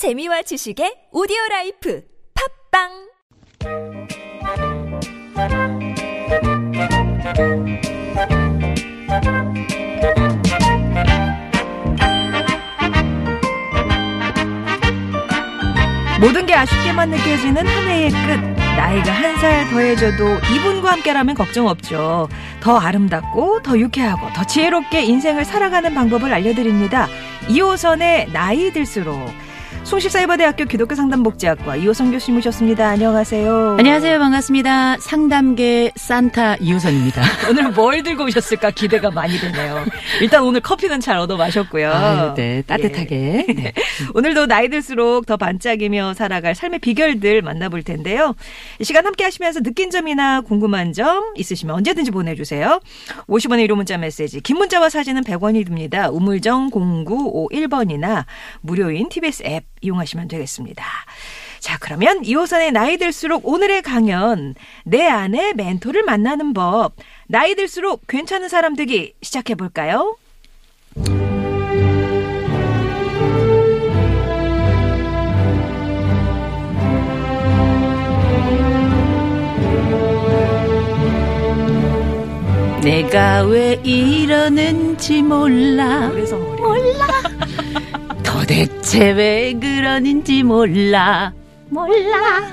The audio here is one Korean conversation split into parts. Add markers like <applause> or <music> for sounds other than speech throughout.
재미와 지식의 오디오 라이프 팟빵 모든 게 아쉽게만 느껴지는 한 해의 끝. 나이가 한 살 더해져도 이분과 함께라면 걱정 없죠. 더 아름답고 더 유쾌하고 더 지혜롭게 인생을 살아가는 방법을 알려드립니다. 2호선의 나이 들수록. 송실사이버대학교 기독교 상담복지학과 이호선 교수님 오셨습니다. 안녕하세요. 안녕하세요. 반갑습니다. 상담계 산타 이호선입니다. <laughs> 오늘 뭘 들고 오셨을까 기대가 많이 되네요. 일단 오늘 커피는 잘 얻어 마셨고요. 아, 네, 따뜻하게. 예. <laughs> 네. 오늘도 나이 들수록 더 반짝이며 살아갈 삶의 비결들 만나볼 텐데요. 이 시간 함께 하시면서 느낀 점이나 궁금한 점 있으시면 언제든지 보내주세요. 50원의 1호 문자 메시지, 긴 문자와 사진은 100원이 듭니다. 우물정 0951번이나 무료인 TBS 앱 이용하시면 되겠습니다. 자, 그러면 이호선의 나이 들수록 오늘의 강연, 내 안에 멘토를 만나는 법, 나이 들수록 괜찮은 사람 되기 시작해 볼까요? 내가 왜 이러는지 몰라. 몰라. <laughs> 도대체 왜 그러는지 몰라. 몰라.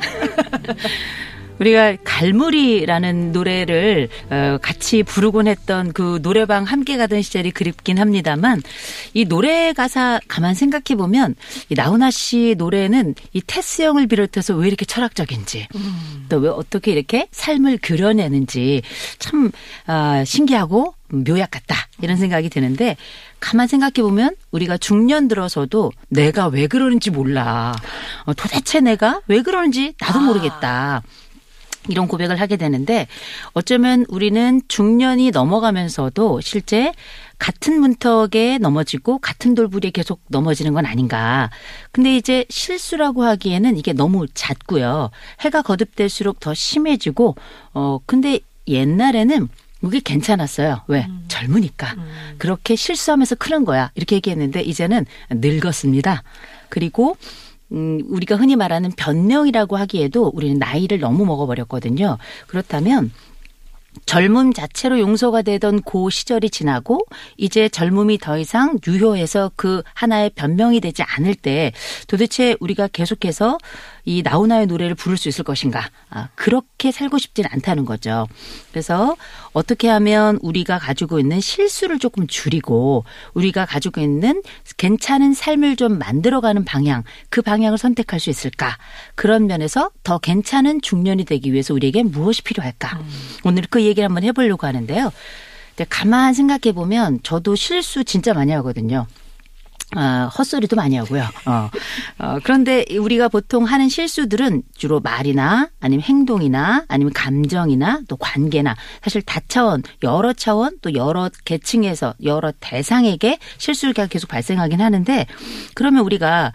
<laughs> 우리가 갈무리라는 노래를 어, 같이 부르곤 했던 그 노래방 함께 가던 시절이 그립긴 합니다만 이 노래 가사 가만 생각해 보면 이 나훈아 씨 노래는 이 테스 형을 비롯해서 왜 이렇게 철학적인지 또왜 어떻게 이렇게 삶을 그려내는지 참 아, 신기하고 묘약 같다 이런 생각이 드는데 가만 생각해 보면 우리가 중년 들어서도 내가 왜 그러는지 몰라 어, 도대체 내가 왜 그러는지 나도 모르겠다. 이런 고백을 하게 되는데 어쩌면 우리는 중년이 넘어가면서도 실제 같은 문턱에 넘어지고 같은 돌부리에 계속 넘어지는 건 아닌가. 근데 이제 실수라고 하기에는 이게 너무 잦고요. 해가 거듭될수록 더 심해지고 어 근데 옛날에는 그게 괜찮았어요. 왜? 음. 젊으니까. 그렇게 실수하면서 크는 거야. 이렇게 얘기했는데 이제는 늙었습니다. 그리고 음, 우리가 흔히 말하는 변명이라고 하기에도 우리는 나이를 너무 먹어버렸거든요. 그렇다면 젊음 자체로 용서가 되던 그 시절이 지나고 이제 젊음이 더 이상 유효해서 그 하나의 변명이 되지 않을 때 도대체 우리가 계속해서 이 나훈아의 노래를 부를 수 있을 것인가? 아, 그렇게 살고 싶지는 않다는 거죠. 그래서 어떻게 하면 우리가 가지고 있는 실수를 조금 줄이고 우리가 가지고 있는 괜찮은 삶을 좀 만들어가는 방향, 그 방향을 선택할 수 있을까? 그런 면에서 더 괜찮은 중년이 되기 위해서 우리에게 무엇이 필요할까? 오늘 그 얘기를 한번 해보려고 하는데요. 근데 가만 생각해 보면 저도 실수 진짜 많이 하거든요. 아, 헛소리도 많이 하고요. 어. 어, 그런데 우리가 보통 하는 실수들은 주로 말이나 아니면 행동이나 아니면 감정이나 또 관계나 사실 다차원, 여러 차원 또 여러 계층에서 여러 대상에게 실수가 계속 발생하긴 하는데 그러면 우리가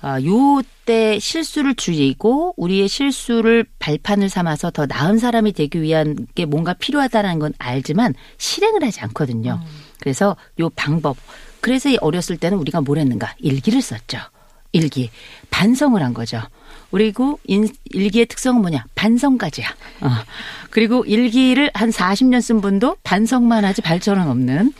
아, 요때 실수를 줄이고 우리의 실수를 발판을 삼아서 더 나은 사람이 되기 위한 게 뭔가 필요하다는 건 알지만 실행을 하지 않거든요. 그래서 요 방법. 그래서 이 어렸을 때는 우리가 뭘 했는가? 일기를 썼죠. 일기. 반성을 한 거죠. 그리고 인, 일기의 특성은 뭐냐? 반성까지야. 어. 그리고 일기를 한 40년 쓴 분도 반성만 하지 발전은 없는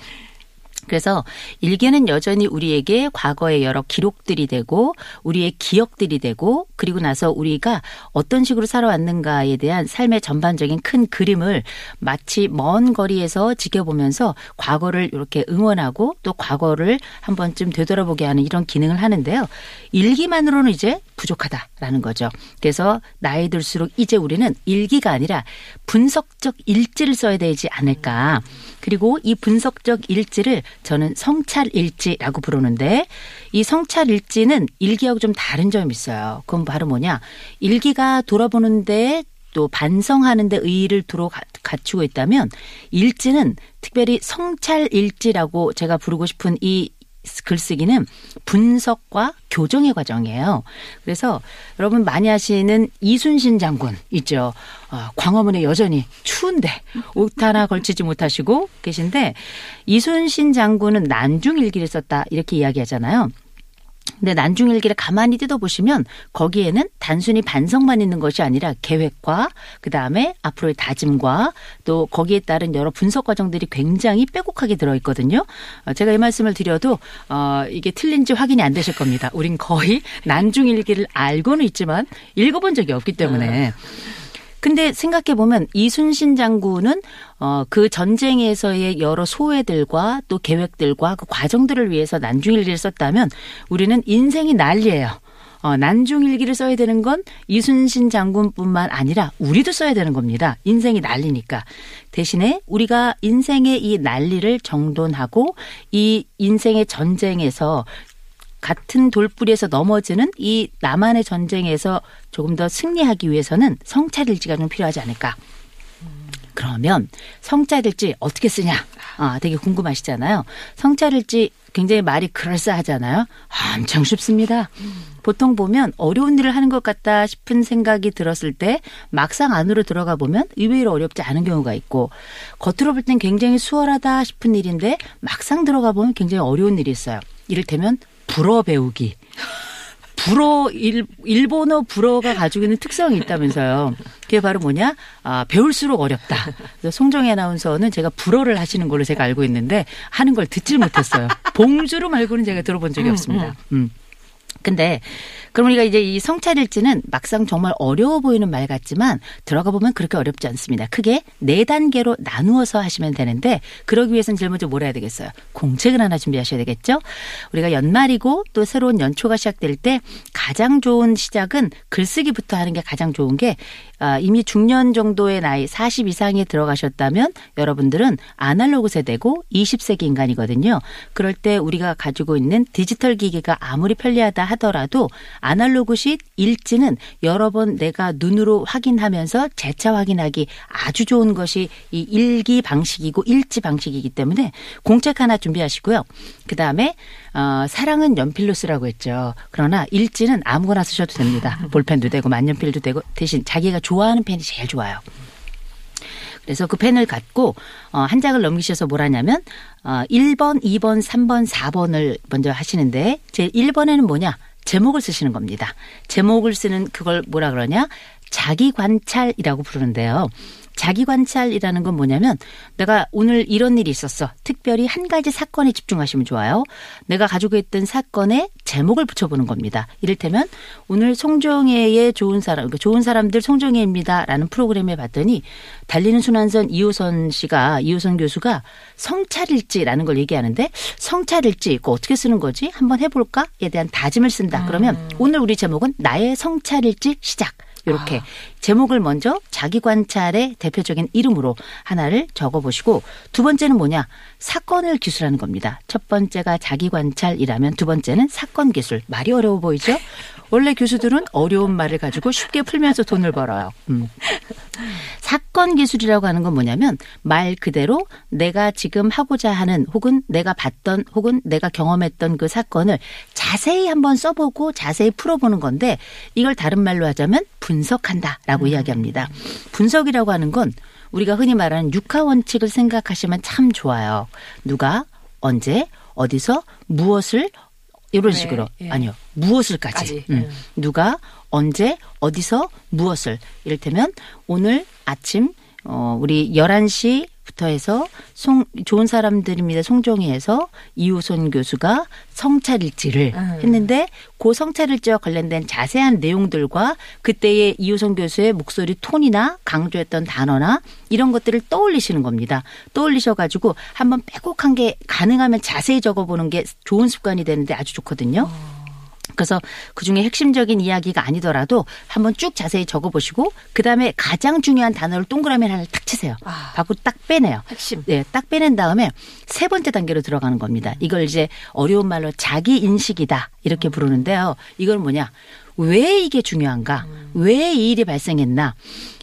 그래서 일기는 여전히 우리에게 과거의 여러 기록들이 되고 우리의 기억들이 되고 그리고 나서 우리가 어떤 식으로 살아왔는가에 대한 삶의 전반적인 큰 그림을 마치 먼 거리에서 지켜보면서 과거를 이렇게 응원하고 또 과거를 한 번쯤 되돌아보게 하는 이런 기능을 하는데요. 일기만으로는 이제 부족하다라는 거죠. 그래서 나이 들수록 이제 우리는 일기가 아니라 분석적 일지를 써야 되지 않을까. 그리고 이 분석적 일지를 저는 성찰 일지라고 부르는데 이 성찰 일지는 일기하고 좀 다른 점이 있어요. 그건 바로 뭐냐? 일기가 돌아보는데 또 반성하는데 의의를 두루 가- 갖추고 있다면 일지는 특별히 성찰 일지라고 제가 부르고 싶은 이 글쓰기는 분석과 교정의 과정이에요. 그래서 여러분 많이 아시는 이순신 장군 있죠. 어, 광화문에 여전히 추운데 옷 하나 걸치지 못하시고 계신데 이순신 장군은 난중 일기를 썼다 이렇게 이야기하잖아요. 근데 난중일기를 가만히 뜯어보시면 거기에는 단순히 반성만 있는 것이 아니라 계획과 그 다음에 앞으로의 다짐과 또 거기에 따른 여러 분석 과정들이 굉장히 빼곡하게 들어있거든요. 어, 제가 이 말씀을 드려도 어, 이게 틀린지 확인이 안 되실 겁니다. 우린 거의 난중일기를 알고는 있지만 읽어본 적이 없기 때문에. 근데 생각해 보면 이순신 장군은 어그 전쟁에서의 여러 소회들과 또 계획들과 그 과정들을 위해서 난중일기를 썼다면 우리는 인생이 난리예요. 어, 난중일기를 써야 되는 건 이순신 장군뿐만 아니라 우리도 써야 되는 겁니다. 인생이 난리니까. 대신에 우리가 인생의 이 난리를 정돈하고 이 인생의 전쟁에서 같은 돌뿌리에서 넘어지는 이 나만의 전쟁에서 조금 더 승리하기 위해서는 성찰일지가 좀 필요하지 않을까. 그러면 성찰일지 어떻게 쓰냐? 아, 되게 궁금하시잖아요. 성찰일지 굉장히 말이 그럴싸하잖아요. 엄청 쉽습니다. 보통 보면 어려운 일을 하는 것 같다 싶은 생각이 들었을 때 막상 안으로 들어가 보면 의외로 어렵지 않은 경우가 있고 겉으로 볼 땐 굉장히 수월하다 싶은 일인데 막상 들어가 보면 굉장히 어려운 일이 있어요. 이를테면 불어 배우기. 불어 일, 일본어 불어가 가지고 있는 특성이 있다면서요. 그게 바로 뭐냐? 아, 배울수록 어렵다. 그래서 송정희 아나운서는 제가 불어를 하시는 걸로 제가 알고 있는데 하는 걸 듣질 못했어요. 봉주로 말고는 제가 들어본 적이 없습니다. 음. 근데 그럼 우리가 이제 이 성찰일지는 막상 정말 어려워 보이는 말 같지만 들어가 보면 그렇게 어렵지 않습니다. 크게 네 단계로 나누어서 하시면 되는데 그러기 위해서는 제일 먼저 뭘 해야 되겠어요? 공책을 하나 준비하셔야 되겠죠? 우리가 연말이고 또 새로운 연초가 시작될 때 가장 좋은 시작은 글쓰기부터 하는 게 가장 좋은 게 아, 이미 중년 정도의 나이 40 이상에 들어가셨다면 여러분들은 아날로그 세대고 20세기 인간이거든요. 그럴 때 우리가 가지고 있는 디지털 기기가 아무리 편리하다 하더라도 아날로그식 일지는 여러 번 내가 눈으로 확인하면서 재차 확인하기 아주 좋은 것이 이 일기 방식이고 일지 방식이기 때문에 공책 하나 준비하시고요. 그 다음에 어, 사랑은 연필로 쓰라고 했죠. 그러나 일지는 아무거나 쓰셔도 됩니다. 볼펜도 되고 만년필도 되고 대신 자기가 좋아하는 펜이 제일 좋아요. 그래서 그 펜을 갖고 어, 한 장을 넘기셔서 뭘 하냐면 어, 1번, 2번, 3번, 4번을 먼저 하시는데 제 1번에는 뭐냐? 제목을 쓰시는 겁니다. 제목을 쓰는 그걸 뭐라 그러냐? 자기 관찰이라고 부르는데요. 자기 관찰이라는 건 뭐냐면 내가 오늘 이런 일이 있었어. 특별히 한 가지 사건에 집중하시면 좋아요. 내가 가지고 있던 사건에 제목을 붙여보는 겁니다. 이를테면 오늘 송정혜의 좋은 사람, 그러니까 좋은 사람들 송정혜입니다라는 프로그램에 봤더니 달리는 순환선 이호선 씨가 이호선 교수가 성찰일지라는 걸 얘기하는데 성찰일지 이거 어떻게 쓰는 거지? 한번 해볼까에 대한 다짐을 쓴다. 그러면 오늘 우리 제목은 나의 성찰일지 시작. 이렇게 아. 제목을 먼저 자기 관찰의 대표적인 이름으로 하나를 적어 보시고 두 번째는 뭐냐? 사건을 기술하는 겁니다. 첫 번째가 자기 관찰이라면 두 번째는 사건 기술. 말이 어려워 보이죠? 원래 교수들은 어려운 말을 가지고 쉽게 풀면서 돈을 벌어요. 음. 사건 기술이라고 하는 건 뭐냐면 말 그대로 내가 지금 하고자 하는 혹은 내가 봤던 혹은 내가 경험했던 그 사건을 자세히 한번 써보고 자세히 풀어보는 건데 이걸 다른 말로 하자면 분석한다라고 음. 이야기합니다. 분석이라고 하는 건 우리가 흔히 말하는 육하 원칙을 생각하시면 참 좋아요. 누가 언제 어디서 무엇을 이런 네, 식으로 예. 아니요 무엇을까지 음. 음. 누가 언제 어디서 무엇을 이를테면 오늘 아침 어 우리 11시 부터 해서 송 좋은 사람들입니다. 송정희에서 이우손 교수가 성찰일지를 음. 했는데 그 성찰일지와 관련된 자세한 내용들과 그때의 이우손 교수의 목소리 톤이나 강조했던 단어나 이런 것들을 떠올리시는 겁니다. 떠올리셔 가지고 한번 빼곡한 게 가능하면 자세히 적어 보는 게 좋은 습관이 되는데 아주 좋거든요. 어. 그래서 그중에 핵심적인 이야기가 아니더라도 한번 쭉 자세히 적어보시고 그다음에 가장 중요한 단어를 동그라미 하나를 탁 치세요. 아. 밖으로 딱 빼내요. 핵심. 네, 딱 빼낸 다음에 세 번째 단계로 들어가는 겁니다. 이걸 이제 어려운 말로 자기 인식이다 이렇게 부르는데요. 이걸 뭐냐? 왜 이게 중요한가? 음. 왜이 일이 발생했나?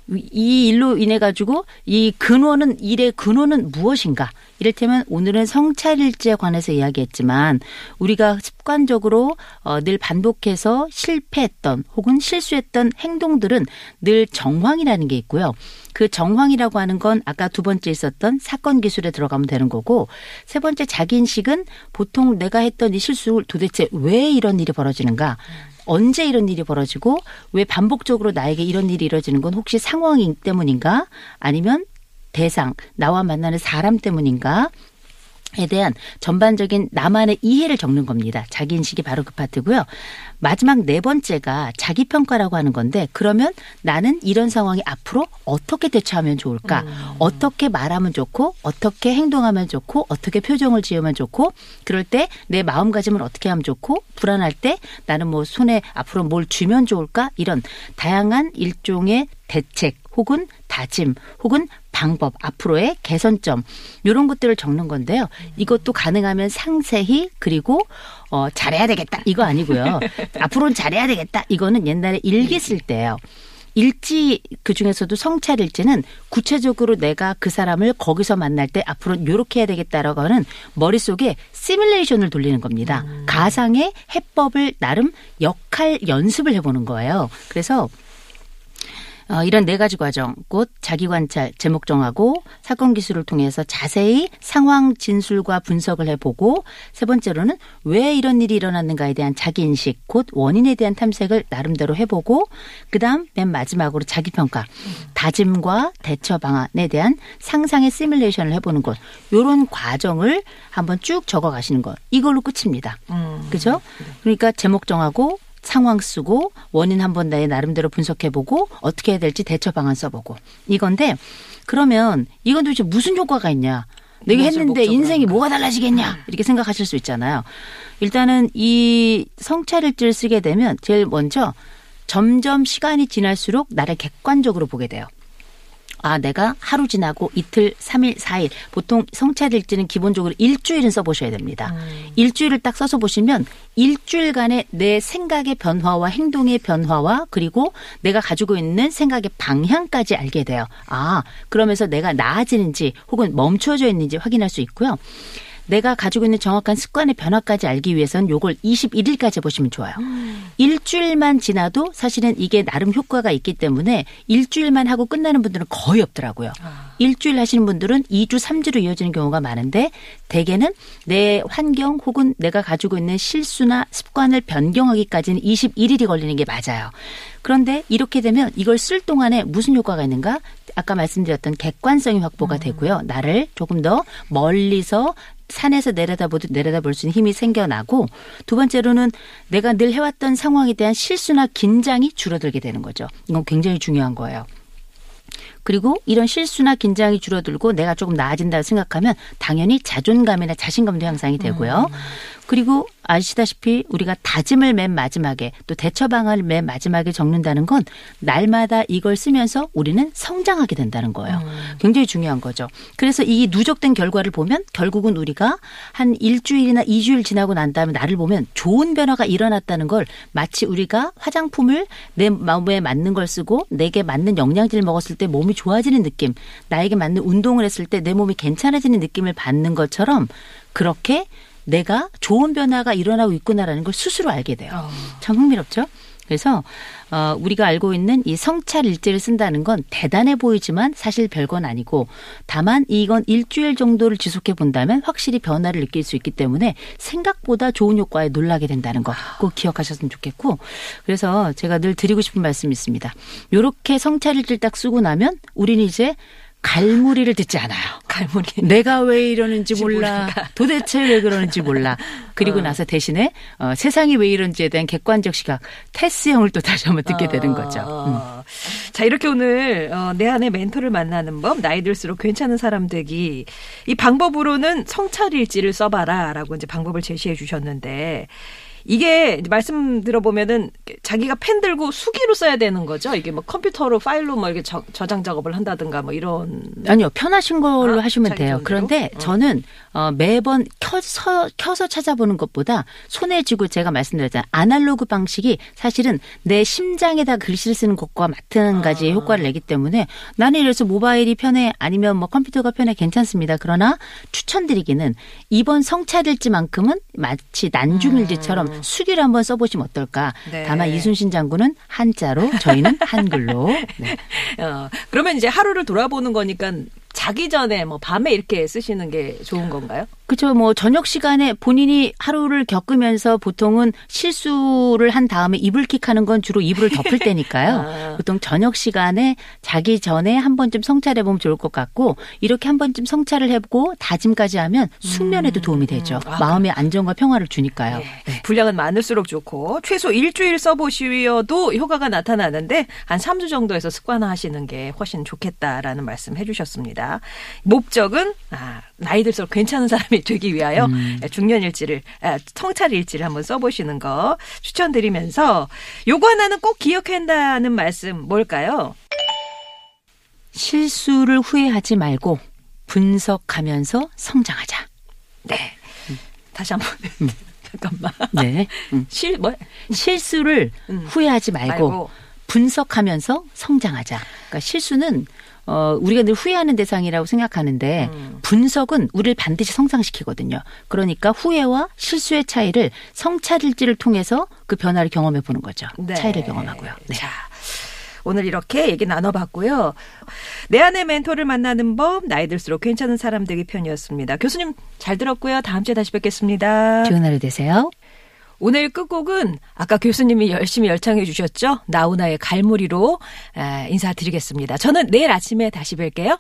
이 일로 인해 가지고 이 근원은 일의 근원은 무엇인가? 이를테면 오늘은 성찰일지에 관해서 이야기했지만 우리가 습관적으로 어, 늘 반복해서 실패했던 혹은 실수했던 행동들은 늘 정황이라는 게 있고요. 그 정황이라고 하는 건 아까 두 번째 있었던 사건 기술에 들어가면 되는 거고 세 번째 자기 인식은 보통 내가 했던 이 실수를 도대체 왜 이런 일이 벌어지는가? 언제 이런 일이 벌어지고 왜 반복적으로 나에게 이런 일이 이뤄지는 건 혹시 상황 때문인가? 아니면 대상, 나와 만나는 사람 때문인가? 에 대한 전반적인 나만의 이해를 적는 겁니다. 자기 인식이 바로 그 파트고요. 마지막 네 번째가 자기 평가라고 하는 건데 그러면 나는 이런 상황이 앞으로 어떻게 대처하면 좋을까? 음. 어떻게 말하면 좋고 어떻게 행동하면 좋고 어떻게 표정을 지으면 좋고 그럴 때 내 마음가짐을 어떻게 하면 좋고 불안할 때 나는 뭐 손에 앞으로 뭘 주면 좋을까? 이런 다양한 일종의 대책 혹은 다짐 혹은 방법 앞으로의 개선점 이런 것들을 적는 건데요. 이것도 가능하면 상세히 그리고 어 잘해야 되겠다 이거 아니고요. <laughs> 앞으로는 잘해야 되겠다 이거는 옛날에 일기 쓸 때예요. 일지 그 중에서도 성찰 일지는 구체적으로 내가 그 사람을 거기서 만날 때 앞으로 요렇게 해야 되겠다라고 하는 머릿속에 시뮬레이션을 돌리는 겁니다. 음. 가상의 해법을 나름 역할 연습을 해보는 거예요. 그래서 어, 이런 네 가지 과정, 곧 자기 관찰, 제목 정하고 사건 기술을 통해서 자세히 상황 진술과 분석을 해보고 세 번째로는 왜 이런 일이 일어났는가에 대한 자기 인식, 곧 원인에 대한 탐색을 나름대로 해보고 그다음 맨 마지막으로 자기 평가, 다짐과 대처 방안에 대한 상상의 시뮬레이션을 해보는 것, 요런 과정을 한번 쭉 적어가시는 것, 이걸로 끝입니다. 음. 그죠? 그러니까 제목 정하고 상황 쓰고 원인 한번 내 나름대로 분석해보고 어떻게 해야 될지 대처 방안 써보고 이건데 그러면 이건 도대체 무슨 효과가 있냐? 내가 했는데 인생이 뭐가 달라지겠냐? 이렇게 생각하실 수 있잖아요. 일단은 이 성찰일지를 쓰게 되면 제일 먼저 점점 시간이 지날수록 나를 객관적으로 보게 돼요. 아, 내가 하루 지나고 이틀, 3일, 4일. 보통 성찰일지는 기본적으로 일주일은 써보셔야 됩니다. 음. 일주일을 딱 써서 보시면 일주일간의 내 생각의 변화와 행동의 변화와 그리고 내가 가지고 있는 생각의 방향까지 알게 돼요. 아, 그러면서 내가 나아지는지 혹은 멈춰져 있는지 확인할 수 있고요. 내가 가지고 있는 정확한 습관의 변화까지 알기 위해서는 요걸 21일까지 보시면 좋아요. 음. 일주일만 지나도 사실은 이게 나름 효과가 있기 때문에 일주일만 하고 끝나는 분들은 거의 없더라고요. 아. 일주일 하시는 분들은 2주, 3주로 이어지는 경우가 많은데 대개는 내 환경 혹은 내가 가지고 있는 실수나 습관을 변경하기까지는 21일이 걸리는 게 맞아요. 그런데 이렇게 되면 이걸 쓸 동안에 무슨 효과가 있는가? 아까 말씀드렸던 객관성이 확보가 음. 되고요. 나를 조금 더 멀리서 산에서 내려다 보듯 내려다 볼 수 있는 힘이 생겨나고 두 번째로는 내가 늘 해왔던 상황에 대한 실수나 긴장이 줄어들게 되는 거죠. 이건 굉장히 중요한 거예요. 그리고 이런 실수나 긴장이 줄어들고 내가 조금 나아진다고 생각하면 당연히 자존감이나 자신감도 향상이 되고요. 음. 그리고 아시다시피 우리가 다짐을 맨 마지막에 또 대처 방안을 맨 마지막에 적는다는 건 날마다 이걸 쓰면서 우리는 성장하게 된다는 거예요. 음. 굉장히 중요한 거죠. 그래서 이 누적된 결과를 보면 결국은 우리가 한 일주일이나 이주일 지나고 난 다음에 나를 보면 좋은 변화가 일어났다는 걸 마치 우리가 화장품을 내 마음에 맞는 걸 쓰고 내게 맞는 영양제를 먹었을 때 몸이 좋아지는 느낌, 나에게 맞는 운동을 했을 때 내 몸이 괜찮아지는 느낌을 받는 것처럼 그렇게 내가 좋은 변화가 일어나고 있구나라는 걸 스스로 알게 돼요. 어. 참 흥미롭죠? 그래서 어 우리가 알고 있는 이 성찰 일지를 쓴다는 건 대단해 보이지만 사실 별건 아니고 다만 이건 일주일 정도를 지속해 본다면 확실히 변화를 느낄 수 있기 때문에 생각보다 좋은 효과에 놀라게 된다는 거 꼭 기억하셨으면 좋겠고 그래서 제가 늘 드리고 싶은 말씀이 있습니다. 요렇게 성찰 일지를 딱 쓰고 나면 우리는 이제 갈무리를 듣지 않아요. 갈무리. 내가 왜 이러는지 몰라. 모르니까. 도대체 왜 그러는지 몰라. 그리고 어. 나서 대신에 어, 세상이 왜 이런지에 대한 객관적 시각, 테스형을 또 다시 한번 듣게 어. 되는 거죠. 음. 자 이렇게 오늘 어, 내 안에 멘토를 만나는 법, 나이 들수록 괜찮은 사람 되기 이 방법으로는 성찰일지를 써봐라 라고 이제 방법을 제시해 주셨는데 이게 말씀 들어보면은 자기가 펜 들고 수기로 써야 되는 거죠. 이게 뭐 컴퓨터로 파일로 뭐 이렇게 저, 장 작업을 한다든가 뭐 이런. 아니요, 편하신 걸로 아, 하시면 돼요. 손대로? 그런데 어. 저는 어, 매번 켜서 켜서 찾아보는 것보다 손에 쥐고 제가 말씀드렸잖아요. 아날로그 방식이 사실은 내 심장에다 글씨를 쓰는 것과 마찬가지의 아. 효과를 내기 때문에 나는 이래서 모바일이 편해 아니면 뭐 컴퓨터가 편해 괜찮습니다. 그러나 추천드리기는 이번 성찰일지만큼은 마치 난중일지처럼 수기를 한번 써보시면 어떨까. 음. 네. 다만 이순신 장군은 한자로 저희는 한글로. <laughs> 네. 어, 그러면 이제 하루를 돌아보는 거니까 자기 전에 뭐 밤에 이렇게 쓰시는 게 좋은 건가요? 그렇죠. 뭐 저녁 시간에 본인이 하루를 겪으면서 보통은 실수를 한 다음에 이불킥하는 건 주로 이불을 덮을 때니까요. <laughs> 아. 보통 저녁 시간에 자기 전에 한 번쯤 성찰해 보면 좋을 것 같고 이렇게 한 번쯤 성찰을 해보고 다짐까지 하면 숙면에도 도움이 되죠. 아, 마음의 안정과 평화를 주니까요. 네. 분량은 많을수록 좋고 최소 일주일 써보시어도 효과가 나타나는데 한 3주 정도에서 습관화하시는 게 훨씬 좋겠다라는 말씀 해주셨습니다. 목적은 아, 나이 들수록 괜찮은 사람이 <laughs> 되기 위하여 중년일지를 아, 성찰일지를 한번 써보시는 거 추천드리면서 요거 하나는 꼭 기억해야 한다는 말씀 뭘까요? 실수를 후회하지 말고 분석하면서 성장하자. 네. 다시 한번 <laughs> 잠깐만. 네. 음. 실 뭐? 실수를 음. 후회하지 말고, 말고. 분석하면서 성장하자. 그러니까 실수는 어 우리가 늘 후회하는 대상이라고 생각하는데 음. 분석은 우리를 반드시 성장시키거든요. 그러니까 후회와 실수의 차이를 성찰일지를 통해서 그 변화를 경험해 보는 거죠. 네. 차이를 경험하고요. 네. 자, 오늘 이렇게 얘기 나눠봤고요. 내 안의 멘토를 만나는 법, 나이 들수록 괜찮은 사람 되기 편이었습니다. 교수님 잘 들었고요. 다음 주에 다시 뵙겠습니다. 좋은 하루 되세요. 오늘 끝곡은 아까 교수님이 열심히 열창해 주셨죠? 나훈아의 갈무리로 아, 인사드리겠습니다. 저는 내일 아침에 다시 뵐게요.